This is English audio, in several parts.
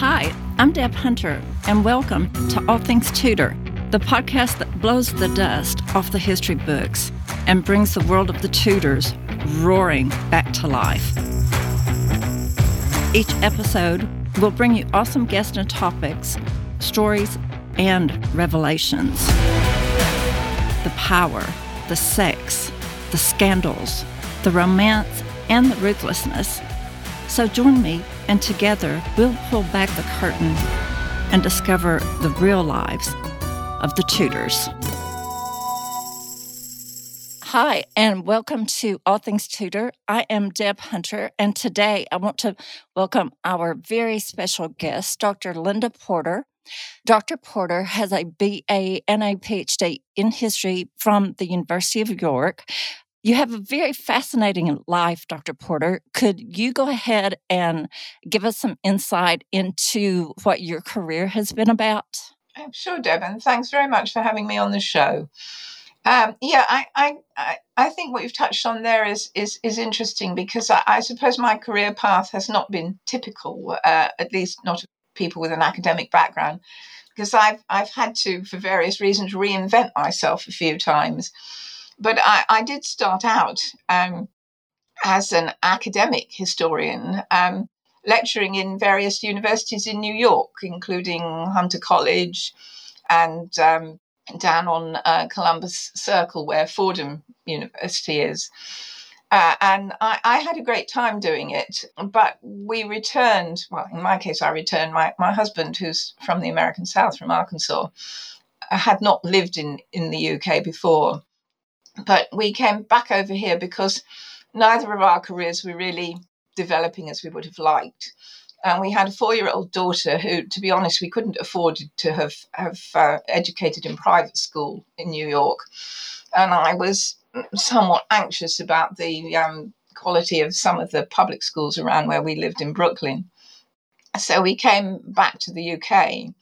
Hi, I'm Deb Hunter, and welcome to All Things Tudor, the podcast that blows the dust off the history books and brings the world of the Tudors roaring back to life. Each episode will bring you awesome guests and topics, stories, and revelations. The power, the sex, the scandals, the romance, and the ruthlessness. So join me, and together we'll pull back the curtain and discover the real lives of the Tudors. Hi, and welcome to All Things Tudor. I am Deb Hunter, and today I want to welcome our very special guest, Dr. Linda Porter. Dr. Porter has a BA and a PhD in history from the University of York. You have a very fascinating life, Dr. Porter. Could you go ahead and give us some insight into what your career has been about? I'm sure, Deb, and thanks very much for having me on the show. Um, yeah, I, I, I think what you've touched on there is is, is interesting because I, I suppose my career path has not been typical, uh, at least not people with an academic background, because I've I've had to, for various reasons, reinvent myself a few times. But I, I did start out um, as an academic historian, um, lecturing in various universities in New York, including Hunter College and um, down on uh, Columbus Circle, where Fordham University is. Uh, and I, I, had a great time doing it, but we returned. Well, in my case, I returned. My, my husband, who's from the American South, from Arkansas, had not lived in, in the UK before. But we came back over here because neither of our careers were really developing as we would have liked and we had a four-year-old daughter who, to be honest, we couldn't afford to have have uh, educated in private school in New York, and I was somewhat anxious about the um, quality of some of the public schools around where we lived in Brooklyn. So we came back to the UK,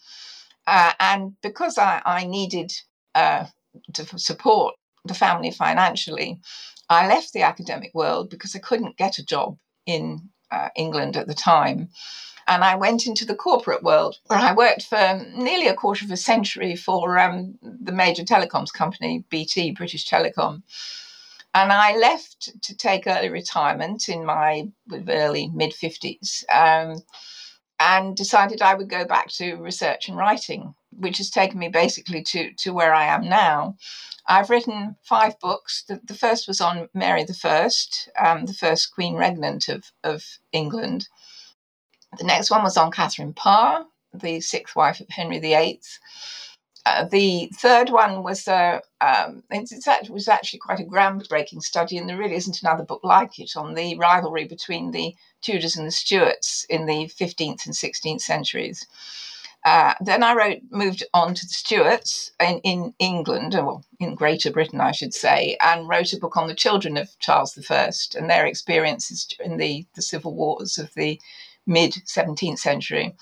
uh, and because I, I needed uh, to support the family financially, I left the academic world because I couldn't get a job in uh, England at the time. And I went into the corporate world where I worked for nearly a quarter of a century for um, the major telecoms company, BT, British Telecom. And I left to take early retirement in my early mid 50s um, and decided I would go back to research and writing, which has taken me basically to, to where I am now. I've written five books. The, the first was on Mary I, um, the first Queen Regnant of, of England. The next one was on Catherine Parr, the sixth wife of Henry VIII. Uh, the third one was uh, um, it was actually quite a groundbreaking study, and there really isn't another book like it on the rivalry between the Tudors and the Stuarts in the 15th and 16th centuries. Uh, then I wrote, moved on to the Stuarts in, in England, well, in Greater Britain, I should say, and wrote a book on the children of Charles I and their experiences in the, the civil wars of the mid 17th century.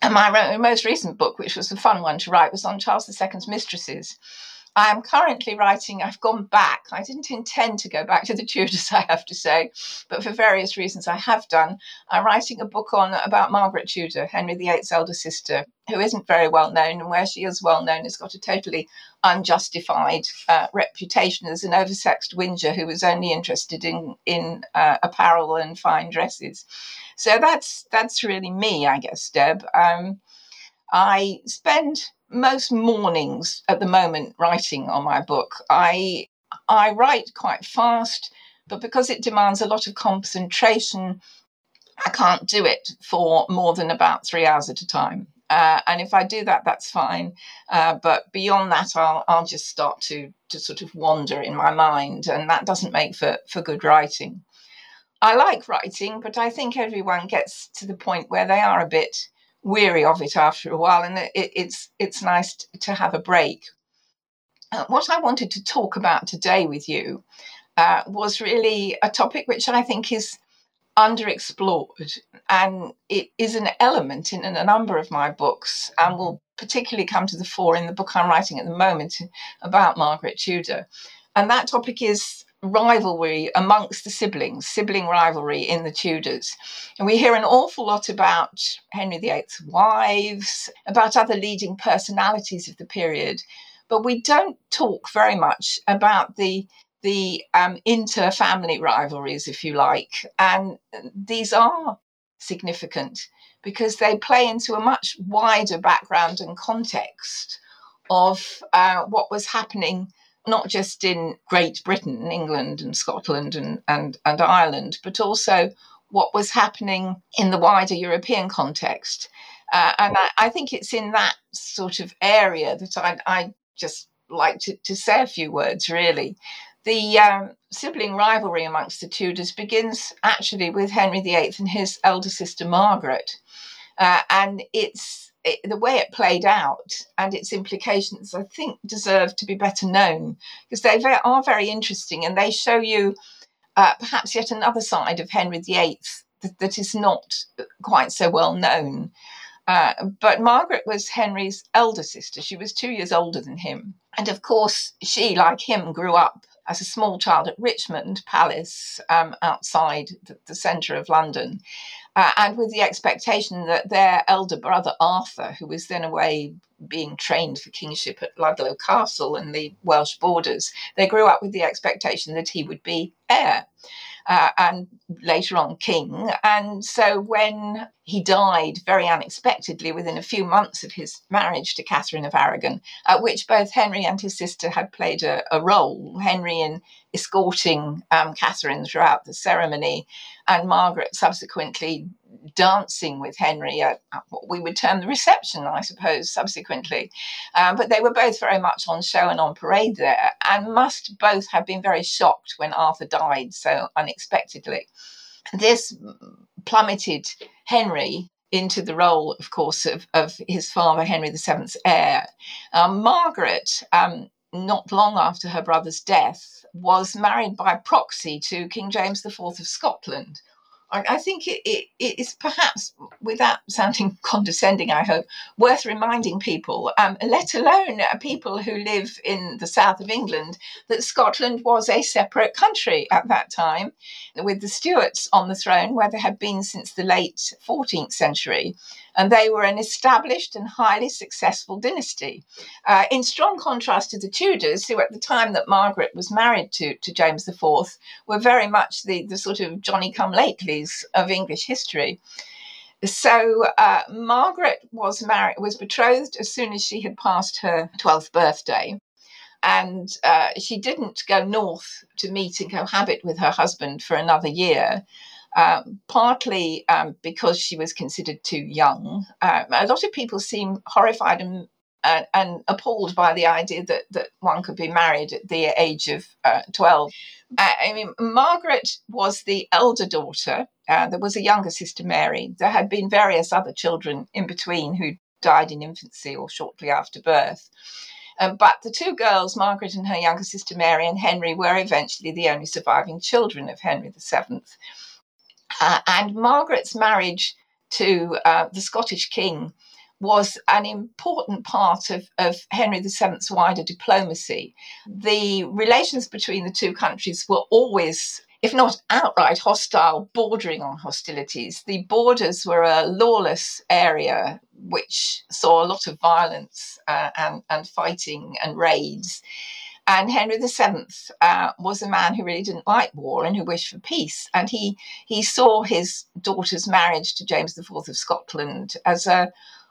And my most recent book, which was a fun one to write, was on Charles II's mistresses. I am currently writing, I've gone back. I didn't intend to go back to the Tudors, I have to say, but for various reasons I have done. I'm writing a book on about Margaret Tudor, Henry VIII's elder sister, who isn't very well known, and where she is well known has got a totally unjustified uh, reputation as an oversexed whinger who was only interested in in uh, apparel and fine dresses. So that's that's really me, I guess, Deb. Um, I spend most mornings at the moment writing on my book. I I write quite fast, but because it demands a lot of concentration, I can't do it for more than about three hours at a time. Uh, and if I do that, that's fine. Uh, but beyond that, I'll, I'll just start to, to sort of wander in my mind, and that doesn't make for, for good writing. I like writing, but I think everyone gets to the point where they are a bit weary of it after a while, and it, it's it's nice to have a break. Uh, what I wanted to talk about today with you uh, was really a topic which I think is underexplored, and it is an element in, in a number of my books, and will particularly come to the fore in the book I'm writing at the moment about Margaret Tudor. And that topic is rivalry amongst the siblings, sibling rivalry in the Tudors. And we hear an awful lot about Henry VIII's wives, about other leading personalities of the period, but we don't talk very much about the the um, inter-family rivalries, if you like, and these are significant because they play into a much wider background and context of uh, what was happening not just in Great Britain, England, and Scotland and, and, and Ireland, but also what was happening in the wider European context. Uh, and I, I, think it's in that sort of area that I, I just like to, to, say a few words, really. The um, sibling rivalry amongst the Tudors begins actually with Henry VIII and his elder sister Margaret. Uh, and it's it, the way it played out and its implications, I think, deserve to be better known because they are very interesting and they show you uh, perhaps yet another side of Henry VIII that, that is not quite so well known. Uh, but Margaret was Henry's elder sister. She was two years older than him. And of course, she, like him, grew up as a small child at Richmond Palace um, outside the, the centre of London uh, and with the expectation that their elder brother Arthur, who was then away being trained for kingship at Ludlow Castle and the Welsh borders, they grew up with the expectation that he would be heir uh, and later on king. And so when he died very unexpectedly within a few months of his marriage to Catherine of Aragon, at which both Henry and his sister had played a, a role. Henry in escorting um, Catherine throughout the ceremony, and Margaret subsequently dancing with Henry at, at, what we would term the reception, I suppose, subsequently. Um, but they were both very much on show and on parade there, and must both have been very shocked when Arthur died so unexpectedly. This plummeted Henry into the role, of course, of, of his father, Henry VII's heir. Um, Margaret, um, not long after her brother's death, was married by proxy to King James IV of Scotland. I, think it, it, it is perhaps, without sounding condescending, I hope, worth reminding people, um, let alone people who live in the south of England, that Scotland was a separate country at that time, with the Stuarts on the throne, where they had been since the late 14th century and they were an established and highly successful dynasty. Uh, in strong contrast to the Tudors, who at the time that Margaret was married to, to James IV were very much the, the sort of Johnny come latelys of English history. So uh, Margaret was married, was betrothed as soon as she had passed her twelfth birthday, and uh, she didn't go north to meet and cohabit with her husband for another year um, partly um, because she was considered too young. Um, a lot of people seem horrified and, and appalled by the idea that, that one could be married at the age of uh, 12. Uh, I mean, Margaret was the elder daughter. Uh, there was a younger sister, Mary. There had been various other children in between who died in infancy or shortly after birth. Um, but the two girls, Margaret and her younger sister Mary and Henry, were eventually the only surviving children of Henry VII. Uh, and Margaret's marriage to uh, the Scottish king was an important part of, of Henry VII's wider diplomacy. The relations between the two countries were always, if not outright hostile, bordering on hostilities. The borders were a lawless area which saw a lot of violence uh, and, and fighting and raids. And Henry VII uh, was a man who really didn't like war and who wished for peace. And he, he saw his daughter's marriage to James IV of Scotland as a,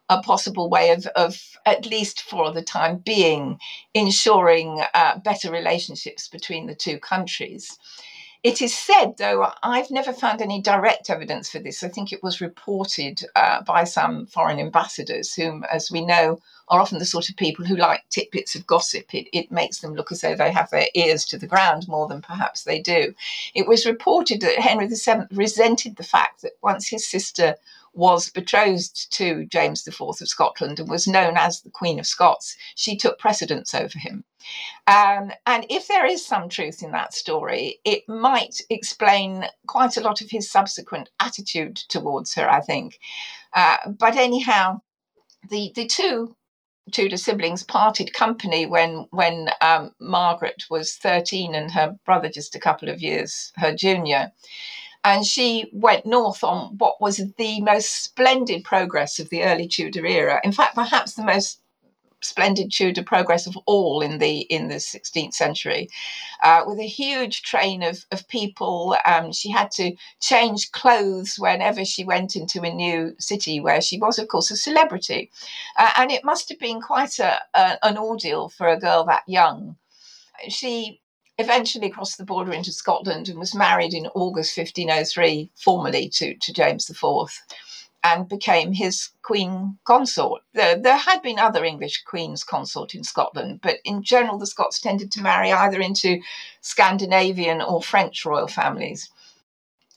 a possible way of, of, at least for the time being, ensuring uh, better relationships between the two countries. It is said, though I've never found any direct evidence for this, I think it was reported uh, by some foreign ambassadors, whom, as we know, are often the sort of people who like tidbits of gossip. It, it makes them look as though they have their ears to the ground more than perhaps they do. It was reported that Henry VII resented the fact that once his sister was betrothed to James IV of Scotland and was known as the Queen of Scots, she took precedence over him. Um, and if there is some truth in that story, it might explain quite a lot of his subsequent attitude towards her, I think. Uh, but anyhow, the, the two Tudor siblings parted company when when um, Margaret was 13 and her brother just a couple of years her junior. And she went north on what was the most splendid progress of the early Tudor era. In fact, perhaps the most splendid Tudor progress of all in the in the 16th century, uh, with a huge train of, of people. Um, she had to change clothes whenever she went into a new city, where she was, of course, a celebrity, uh, and it must have been quite a, a, an ordeal for a girl that young. She eventually crossed the border into Scotland and was married in August 1503, formally to, to James IV and became his queen consort. There, there, had been other English queens consort in Scotland, but in general, the Scots tended to marry either into Scandinavian or French royal families.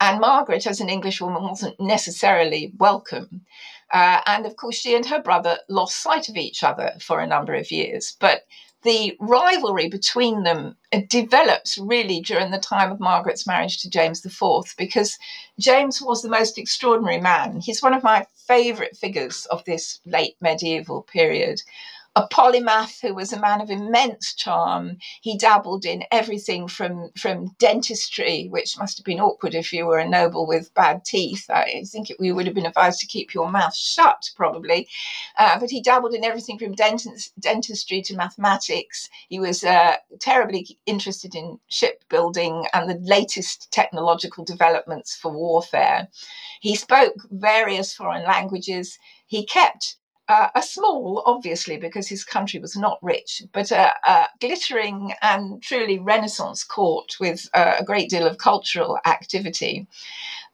And Margaret, as an Englishwoman, wasn't necessarily welcome. Uh, and of course, she and her brother lost sight of each other for a number of years. But the rivalry between them uh, develops really during the time of Margaret's marriage to James IV because James was the most extraordinary man. He's one of my favourite figures of this late medieval period a polymath who was a man of immense charm. He dabbled in everything from, from dentistry, which must have been awkward if you were a noble with bad teeth. I think it, you would have been advised to keep your mouth shut, probably. Uh, but he dabbled in everything from dentist, dentistry to mathematics. He was uh, terribly interested in shipbuilding and the latest technological developments for warfare. He spoke various foreign languages. He kept uh, a small, obviously, because his country was not rich, but a, a glittering and truly Renaissance court with uh, a great deal of cultural activity.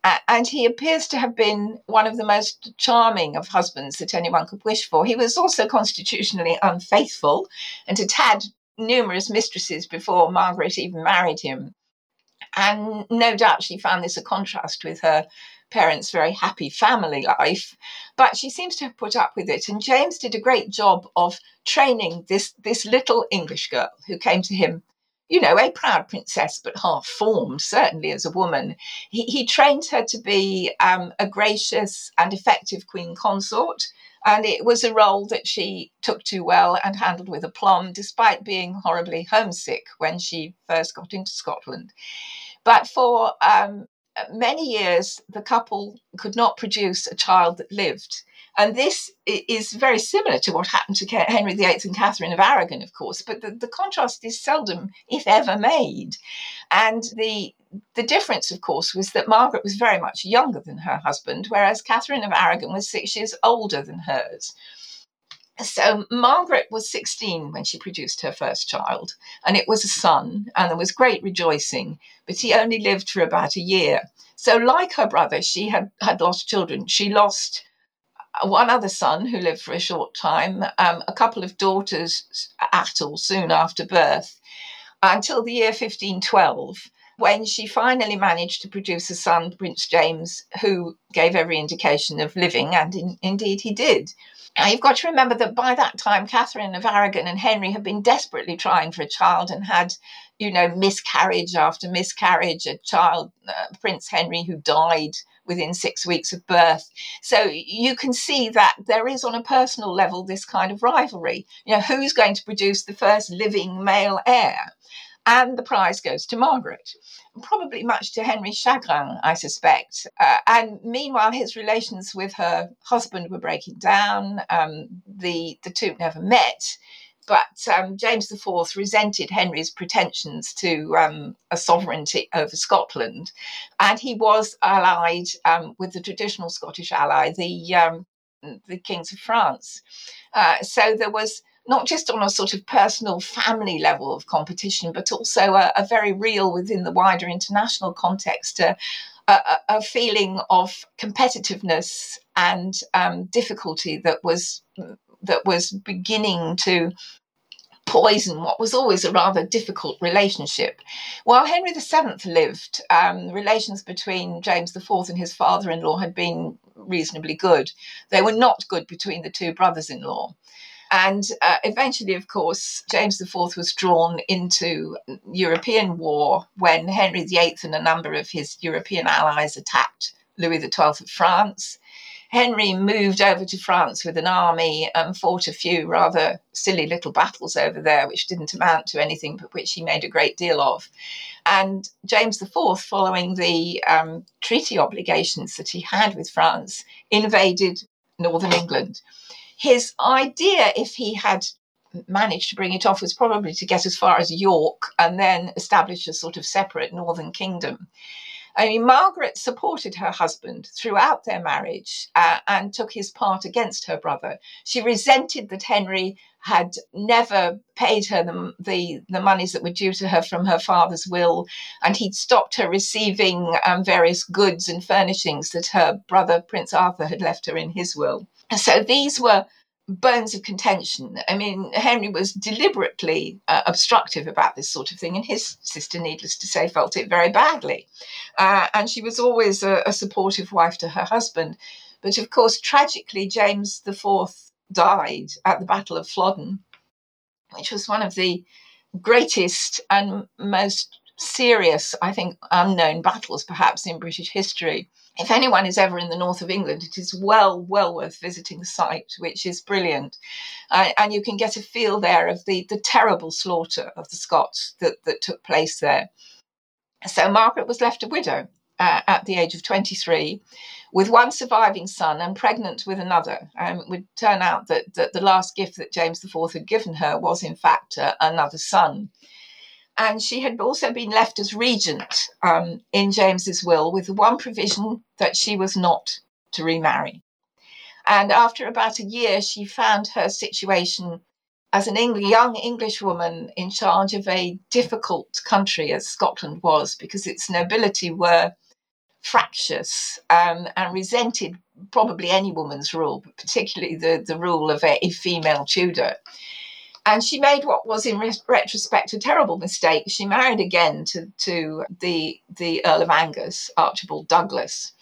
Uh, and he appears to have been one of the most charming of husbands that anyone could wish for. He was also constitutionally unfaithful and had had numerous mistresses before Margaret even married him. And no doubt she found this a contrast with her parents' very happy family life, but she seems to have put up with it. And James did a great job of training this, this little English girl who came to him, you know, a proud princess, but half formed, certainly as a woman. He, he trained her to be um, a gracious and effective queen consort. And it was a role that she took to well and handled with aplomb, despite being horribly homesick when she first got into Scotland. But for um, many years, the couple could not produce a child that lived. And this is very similar to what happened to Henry VIII and Catherine of Aragon, of course, but the, the contrast is seldom, if ever, made. And the the difference, of course, was that Margaret was very much younger than her husband, whereas Catherine of Aragon was six years older than hers. So Margaret was 16 when she produced her first child, and it was a son, and there was great rejoicing, but he only lived for about a year. So, like her brother, she had, had lost children. She lost one other son who lived for a short time, um, a couple of daughters, Atholl, soon after birth, until the year 1512, when she finally managed to produce a son, Prince James, who gave every indication of living, and in, indeed he did. Now, you've got to remember that by that time, Catherine of Aragon and Henry had been desperately trying for a child and had, you know, miscarriage after miscarriage, a child, uh, Prince Henry, who died within six weeks of birth. So you can see that there is, on a personal level, this kind of rivalry. You know, who's going to produce the first living male heir? And the prize goes to Margaret. Probably much to Henry's chagrin, I suspect. Uh, and meanwhile, his relations with her husband were breaking down. Um, the, the two never met. But um, James IV resented Henry's pretensions to um, a sovereignty over Scotland, and he was allied um, with the traditional Scottish ally, the um, the kings of France. Uh, so there was not just on a sort of personal family level of competition, but also a, a very real within the wider international context. Uh, a, a, feeling of competitiveness and um, difficulty that was that was beginning to poison what was always a rather difficult relationship. While Henry VII lived, um, relations between James IV and his father-in-law had been reasonably good. They were not good between the two brothers-in-law. And uh, eventually, of course, James IV was drawn into European war when Henry VIII and a number of his European allies attacked Louis XII of France. Henry moved over to France with an army and fought a few rather silly little battles over there, which didn't amount to anything, but which he made a great deal of. And James IV, following the um, treaty obligations that he had with France, invaded northern England. His idea, if he had managed to bring it off, was probably to get as far as York and then establish a sort of separate northern kingdom. I mean, Margaret supported her husband throughout their marriage uh, and took his part against her brother. She resented that Henry had never paid her the, the, the monies that were due to her from her father's will, and he'd stopped her receiving um, various goods and furnishings that her brother, Prince Arthur, had left her in his will. So these were bones of contention. I mean, Henry was deliberately uh, obstructive about this sort of thing, and his sister, needless to say, felt it very badly. Uh, and she was always a, a, supportive wife to her husband. But of course, tragically, James IV died at the Battle of Flodden, which was one of the greatest and most serious, I think, unknown battles perhaps in British history if anyone is ever in the north of England, it is well, well worth visiting the site, which is brilliant. Uh, and you can get a feel there of the, the terrible slaughter of the Scots that, that took place there. So Margaret was left a widow uh, at the age of 23 with one surviving son and pregnant with another. Um, it would turn out that, that the last gift that James IV had given her was, in fact, uh, another son and she had also been left as regent um, in James's will with one provision that she was not to remarry. And after about a year, she found her situation as an young English woman in charge of a difficult country as Scotland was, because its nobility were fractious um, and resented probably any woman's rule, but particularly the, the rule of a, a female Tudor. And she made what was, in retrospect, a terrible mistake. She married again to, to the, the Earl of Angus, Archibald Douglas.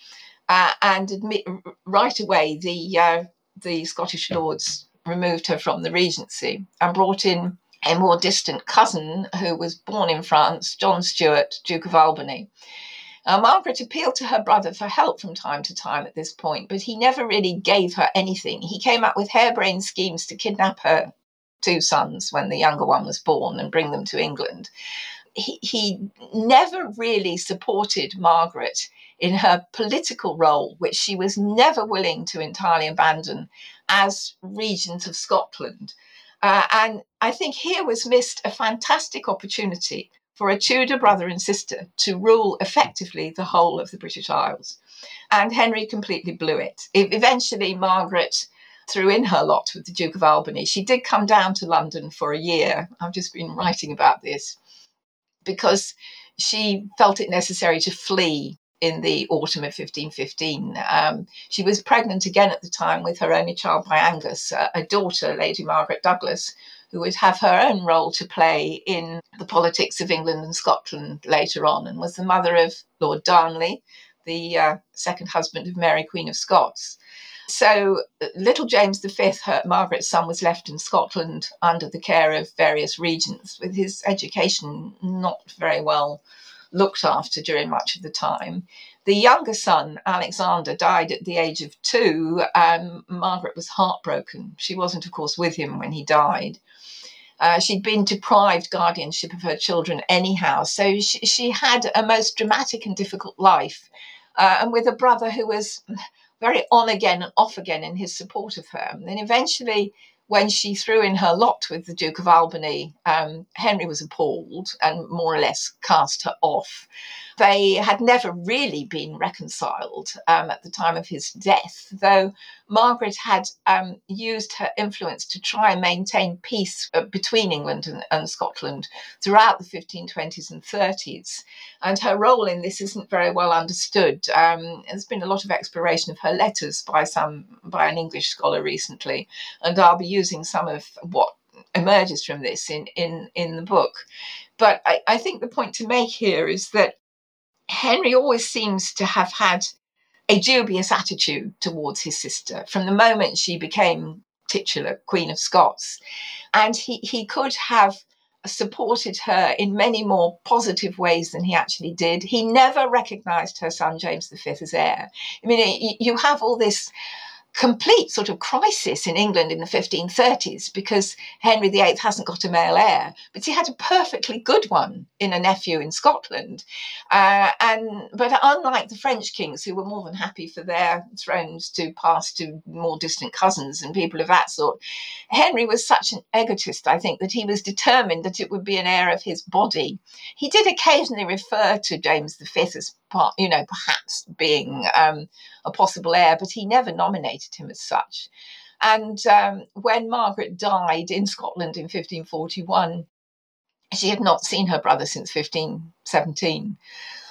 Uh, and admit, right away, the, uh, the Scottish lords removed her from the regency and brought in a more distant cousin who was born in France, John Stuart, Duke of Albany. Uh, Margaret appealed to her brother for help from time to time at this point, but he never really gave her anything. He came up with harebrained schemes to kidnap her two sons when the younger one was born and bring them to England. He, he never really supported Margaret in her political role, which she was never willing to entirely abandon as regent of Scotland. Uh, and I think here was missed a fantastic opportunity for a Tudor brother and sister to rule effectively the whole of the British Isles. And Henry completely blew it. Eventually, Margaret threw in her lot with the Duke of Albany. She did come down to London for a year. I've just been writing about this because she felt it necessary to flee in the autumn of 1515. Um, she was pregnant again at the time with her only child by Angus, uh, a daughter, Lady Margaret Douglas, who would have her own role to play in the politics of England and Scotland later on, and was the mother of Lord Darnley, the uh, second husband of Mary, Queen of Scots. So little James V, her, Margaret's son, was left in Scotland under the care of various regents, with his education not very well looked after during much of the time. The younger son, Alexander, died at the age of two. Um, Margaret was heartbroken. She wasn't, of course, with him when he died. Uh, she'd been deprived guardianship of her children anyhow, so she, she had a most dramatic and difficult life. Uh, and with a brother who was very on again and off again in his support of her. And then eventually, when she threw in her lot with the Duke of Albany, um, Henry was appalled and more or less cast her off. They had never really been reconciled um, at the time of his death, though Margaret had um, used her influence to try and maintain peace uh, between England and, and, Scotland throughout the 1520s and 30s. And her role in this isn't very well understood. Um, there's been a lot of exploration of her letters by some by an English scholar recently, and I'll be using some of what emerges from this in in in the book. But I, I think the point to make here is that Henry always seems to have had a dubious attitude towards his sister from the moment she became titular Queen of Scots. And he, he could have supported her in many more positive ways than he actually did. He never recognized her son James V as heir. I mean, you have all this complete sort of crisis in England in the 1530s because Henry VIII hasn't got a male heir, but he had a perfectly good one in a nephew in Scotland. Uh, and but unlike the French kings, who were more than happy for their thrones to pass to more distant cousins and people of that sort, Henry was such an egotist, I think, that he was determined that it would be an heir of his body. He did occasionally refer to James V as you know, perhaps being um, a possible heir, but he never nominated him as such. And um, when Margaret died in Scotland in 1541, she had not seen her brother since 1517.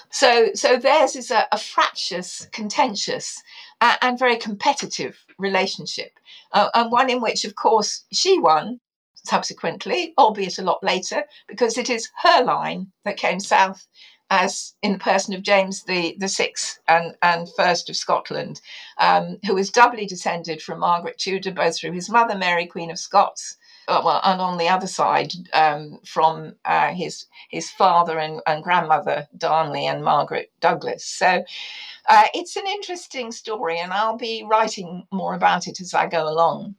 So, so theirs is a, a fractious, contentious, uh, and very competitive relationship, uh, and one in which, of course, she won subsequently, albeit a lot later, because it is her line that came south as in the person of James the, the Sixth and, and First of Scotland, um, who was doubly descended from Margaret Tudor, both through his mother Mary, Queen of Scots, uh, well, and on the other side um, from uh, his his father and, and grandmother Darnley and Margaret Douglas. So uh, it's an interesting story, and I'll be writing more about it as I go along.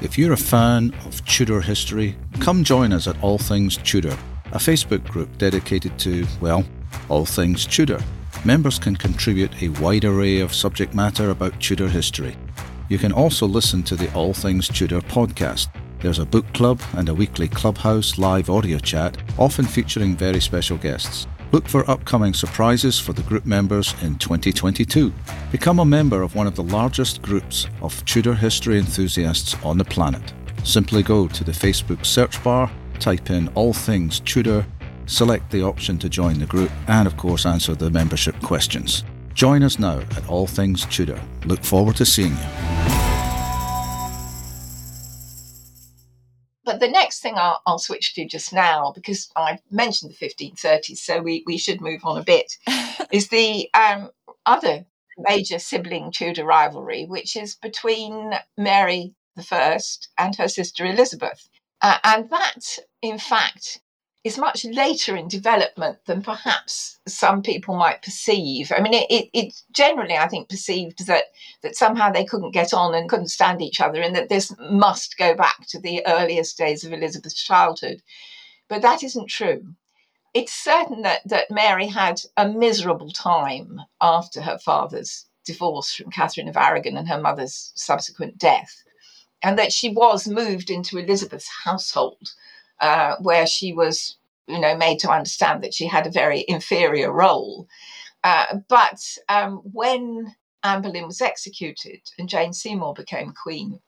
If you're a fan of Tudor history, come join us at All Things Tudor a Facebook group dedicated to, well, all things Tudor. Members can contribute a wide array of subject matter about Tudor history. You can also listen to the All Things Tudor podcast. There's a book club and a weekly clubhouse live audio chat, often featuring very special guests. Look for upcoming surprises for the group members in 2022. Become a member of one of the largest groups of Tudor history enthusiasts on the planet. Simply go to the Facebook search bar type in all things Tudor, select the option to join the group, and of course answer the membership questions. Join us now at All Things Tudor. Look forward to seeing you. But the next thing I'll, I'll, switch to just now, because I mentioned the 1530s, so we, we should move on a bit, is the um, other major sibling Tudor rivalry, which is between Mary I and her sister Elizabeth. Uh, and that, in fact, is much later in development than perhaps some people might perceive. I mean, it, it, it, generally, I think, perceived that that somehow they couldn't get on and couldn't stand each other, and that this must go back to the earliest days of Elizabeth's childhood. But that isn't true. It's certain that that Mary had a miserable time after her father's divorce from Catherine of Aragon and her mother's subsequent death and that she was moved into Elizabeth's household, uh, where she was, you know, made to understand that she had a very inferior role. Uh, but um, when Anne Boleyn was executed and Jane Seymour became queen,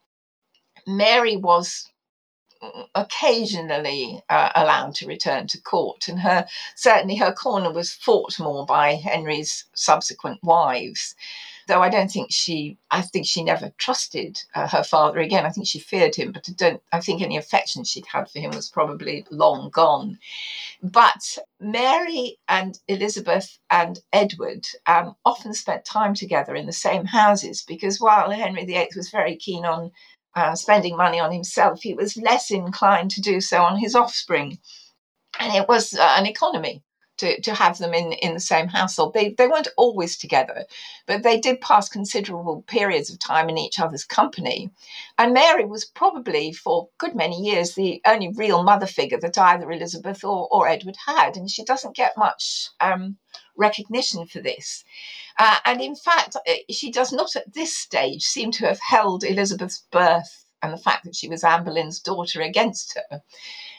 Mary was occasionally uh, allowed to return to court, and her certainly her corner was fought more by Henry's subsequent wives though I don't think she, I think she never trusted uh, her father again. I think she feared him, but I don't, I think any affection she'd had for him was probably long gone. But Mary and Elizabeth and Edward um, often spent time together in the same houses because while Henry VIII was very keen on uh, spending money on himself, he was less inclined to do so on his offspring. And it was uh, an economy to, to have them in, in the same household. They, they weren't always together, but they did pass considerable periods of time in each other's company. And Mary was probably, for good many years, the only real mother figure that either Elizabeth or, or Edward had. And she doesn't get much um, recognition for this. Uh, and in fact, uh, she does not at this stage seem to have held Elizabeth's birth and the fact that she was Anne Boleyn's daughter against her.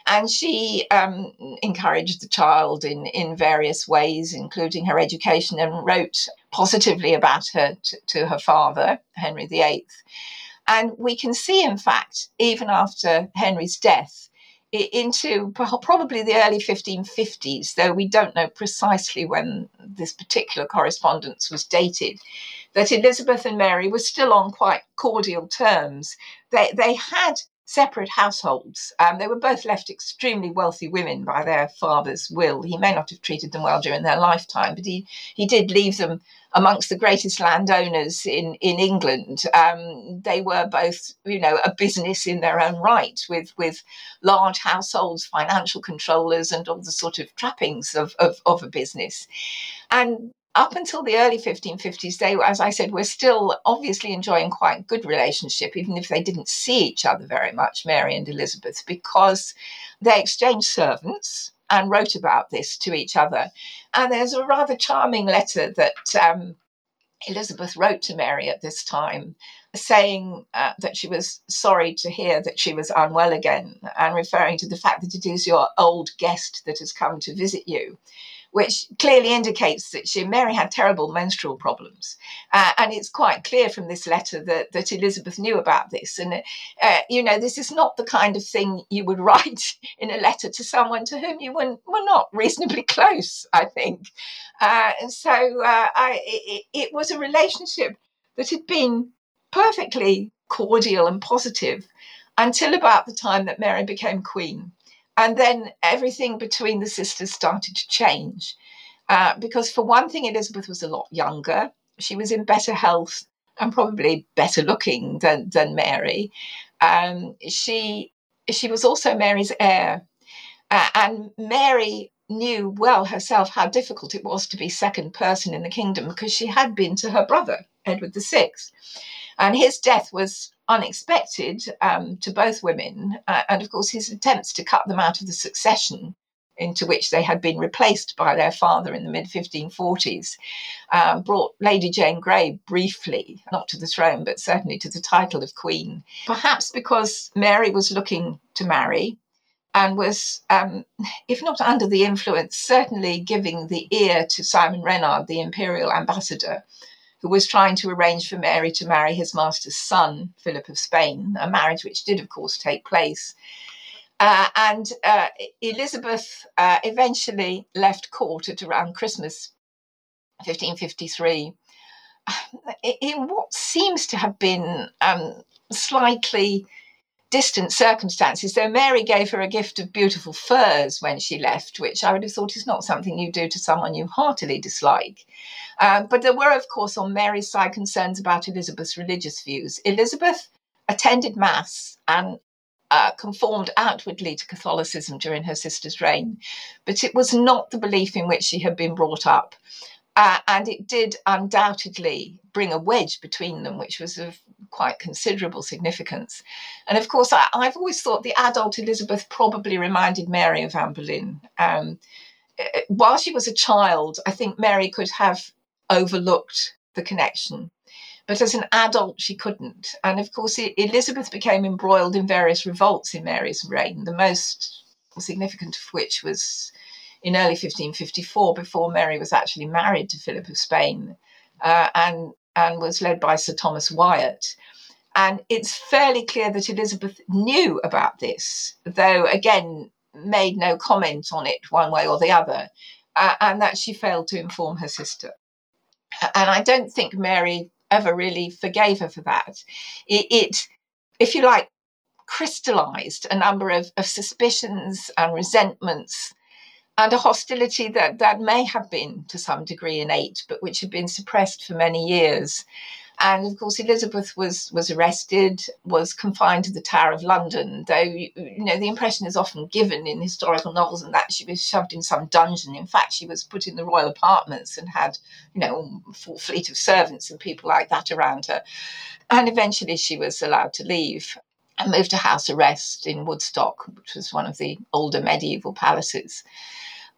And she um, encouraged the child in, in various ways, including her education, and wrote positively about her to, to her father, Henry VIII. And we can see, in fact, even after Henry's death, into probably the early 1550s, though we don't know precisely when this particular correspondence was dated, that Elizabeth and Mary were still on quite cordial terms. They, they had separate households. Um, they were both left extremely wealthy women by their father's will. He may not have treated them well during their lifetime, but he, he did leave them amongst the greatest landowners in, in England. Um, they were both, you know, a business in their own right with, with large households, financial controllers, and all the sort of trappings of, of, of a business. And up until the early 1550s, they, as I said, were still obviously enjoying quite good relationship, even if they didn't see each other very much, Mary and Elizabeth, because they exchanged servants and wrote about this to each other. And there's a rather charming letter that um, Elizabeth wrote to Mary at this time, saying uh, that she was sorry to hear that she was unwell again, and referring to the fact that it is your old guest that has come to visit you which clearly indicates that she, Mary had terrible menstrual problems. Uh, and it's quite clear from this letter that, that Elizabeth knew about this. And, uh, you know, this is not the kind of thing you would write in a letter to someone to whom you were, were not reasonably close, I think. Uh, and so uh, I, it, it was a relationship that had been perfectly cordial and positive until about the time that Mary became queen. And then everything between the sisters started to change. Uh, because, for one thing, Elizabeth was a lot younger. She was in better health and probably better looking than, than Mary. Um, she, she was also Mary's heir. Uh, and Mary knew well herself how difficult it was to be second person in the kingdom because she had been to her brother, Edward VI. And his death was unexpected um, to both women. Uh, and of course, his attempts to cut them out of the succession into which they had been replaced by their father in the mid 1540s um, brought Lady Jane Grey briefly, not to the throne, but certainly to the title of Queen. Perhaps because Mary was looking to marry and was, um, if not under the influence, certainly giving the ear to Simon Renard, the imperial ambassador, who was trying to arrange for Mary to marry his master's son, Philip of Spain, a marriage which did, of course, take place. Uh, and uh, Elizabeth uh, eventually left court at around Christmas 1553 in what seems to have been um, slightly distant circumstances, though Mary gave her a gift of beautiful furs when she left, which I would have thought is not something you do to someone you heartily dislike. Um, but there were, of course, on Mary's side concerns about Elizabeth's religious views. Elizabeth attended Mass and uh, conformed outwardly to Catholicism during her sister's reign, but it was not the belief in which she had been brought up. Uh, and it did undoubtedly bring a wedge between them, which was of quite considerable significance. And of course, I, have always thought the adult Elizabeth probably reminded Mary of Anne Boleyn. Um, eh, while she was a child, I think Mary could have overlooked the connection. But as an adult, she couldn't. And of course, Elizabeth became embroiled in various revolts in Mary's reign, the most significant of which was in early 1554 before Mary was actually married to Philip of Spain uh, and, and was led by Sir Thomas Wyatt. And it's fairly clear that Elizabeth knew about this, though again made no comment on it one way or the other, uh, and that she failed to inform her sister. And I don't think Mary ever really forgave her for that. It, it if you like, crystallized a number of, of suspicions and resentments and a hostility that, that may have been to some degree innate, but which had been suppressed for many years. And of course, Elizabeth was was arrested, was confined to the Tower of London. Though you know the impression is often given in historical novels, and that she was shoved in some dungeon. In fact, she was put in the royal apartments and had you know a full fleet of servants and people like that around her. And eventually, she was allowed to leave and moved to house arrest in Woodstock, which was one of the older medieval palaces.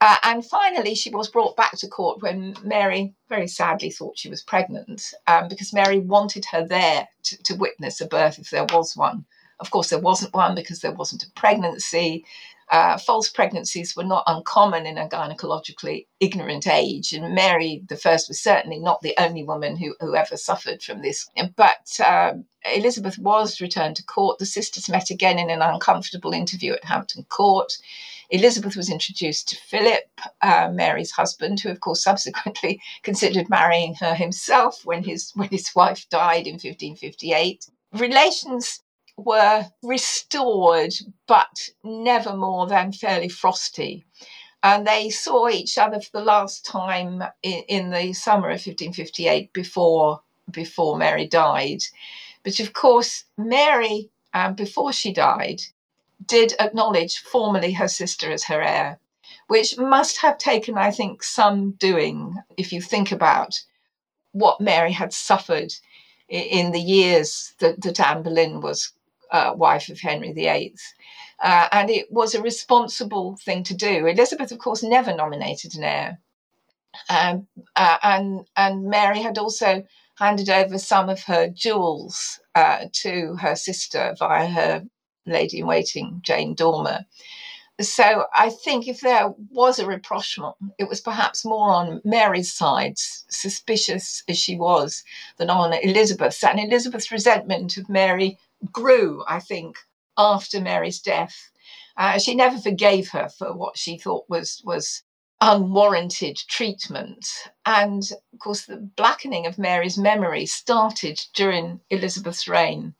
Uh, and finally, she was brought back to court when Mary very sadly thought she was pregnant um, because Mary wanted her there to, to, witness a birth if there was one. Of course, there wasn't one because there wasn't a pregnancy. Uh, false pregnancies were not uncommon in a gynecologically ignorant age, and Mary the First was certainly not the only woman who, who ever suffered from this. But uh, Elizabeth was returned to court. The sisters met again in an uncomfortable interview at Hampton Court. Elizabeth was introduced to Philip, uh, Mary's husband, who of course subsequently considered marrying her himself when his when his wife died in 1558. Relations were restored, but never more than fairly frosty. And they saw each other for the last time in, in the summer of 1558 before, before Mary died. But of course, Mary, um, before she died, did acknowledge formally her sister as her heir, which must have taken, I think, some doing if you think about what Mary had suffered in the years that, that Anne Boleyn was uh, wife of Henry VIII. Uh, and it was a responsible thing to do. Elizabeth, of course, never nominated an heir. Um, uh, and, and Mary had also handed over some of her jewels uh, to her sister via her lady in waiting, Jane Dormer. So I think if there was a rapprochement, it was perhaps more on Mary's side, suspicious as she was, than on Elizabeth's. And Elizabeth's resentment of Mary grew, I think, after Mary's death. Uh, she never forgave her for what she thought was was unwarranted treatment. And of course, the blackening of Mary's memory started during Elizabeth's reign.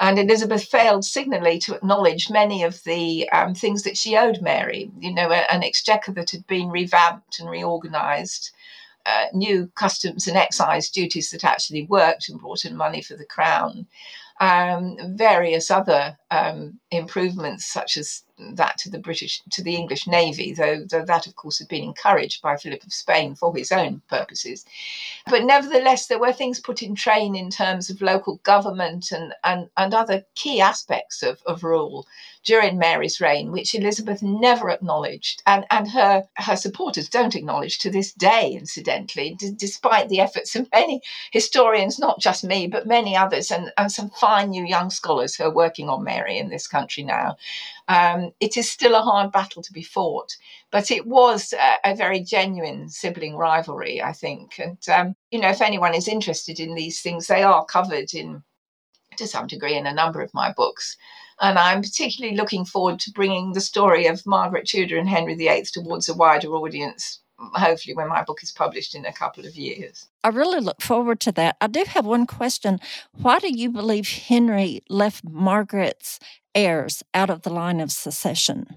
And Elizabeth failed signally to acknowledge many of the um, things that she owed Mary, you know, an exchequer that had been revamped and reorganized. Uh, new customs and excise duties that actually worked and brought in money for the crown um, various other um, improvements, such as that to the British, to the English Navy, though, though that, of course, had been encouraged by Philip of Spain for his own purposes. But nevertheless, there were things put in train in terms of local government and, and, and other key aspects of, of rule during Mary's reign, which Elizabeth never acknowledged, and, and her, her supporters don't acknowledge to this day, incidentally, d- despite the efforts of many historians, not just me, but many others, and, and some fine new young scholars who are working on Mary in this country now. Um, it is still a hard battle to be fought, but it was a, a very genuine sibling rivalry, I think. And, um, you know, if anyone is interested in these things, they are covered in to some degree in a number of my books. And I'm particularly looking forward to bringing the story of Margaret Tudor and Henry VIII towards a wider audience, hopefully, when my book is published in a couple of years. I really look forward to that. I do have one question. Why do you believe Henry left Margaret's heirs out of the line of succession?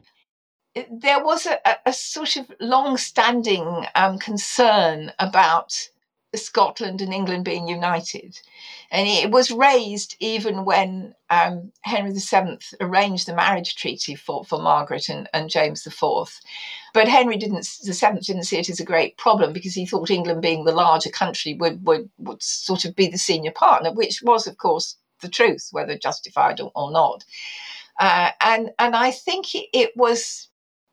There was a, a sort of long standing um, concern about Scotland and England being united. And it was raised even when um, Henry VII arranged the marriage treaty for, for Margaret and, and James IV. But Henry didn't, the seventh didn't see it as a great problem because he thought England being the larger country would, would, would sort of be the senior partner, which was, of course, the truth, whether justified or, or not. Uh, and, and I think it was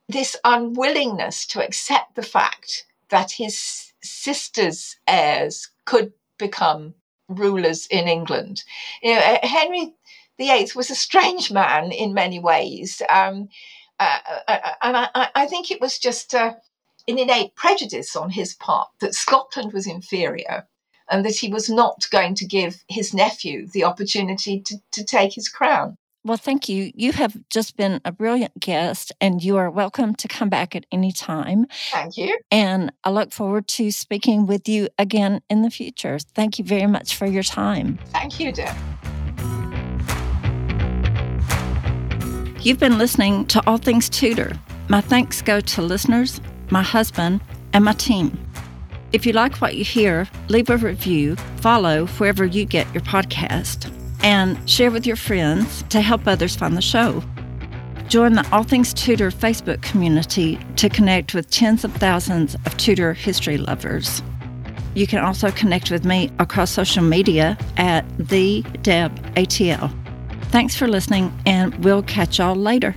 this unwillingness to accept the fact that his sister's heirs could become rulers in England. You know, uh, Henry VIII was a strange man in many ways. Um, uh, uh, uh, and I, I, think it was just an innate prejudice on his part that Scotland was inferior and that he was not going to give his nephew the opportunity to, to take his crown. Well, thank you. You have just been a brilliant guest, and you are welcome to come back at any time. Thank you. And I look forward to speaking with you again in the future. Thank you very much for your time. Thank you, Deb. You've been listening to All Things Tudor. My thanks go to listeners, my husband, and my team. If you like what you hear, leave a review, follow wherever you get your podcast and share with your friends to help others find the show. Join the All Things Tudor Facebook community to connect with tens of thousands of Tudor history lovers. You can also connect with me across social media at the Deb ATL. Thanks for listening, and we'll catch y'all later.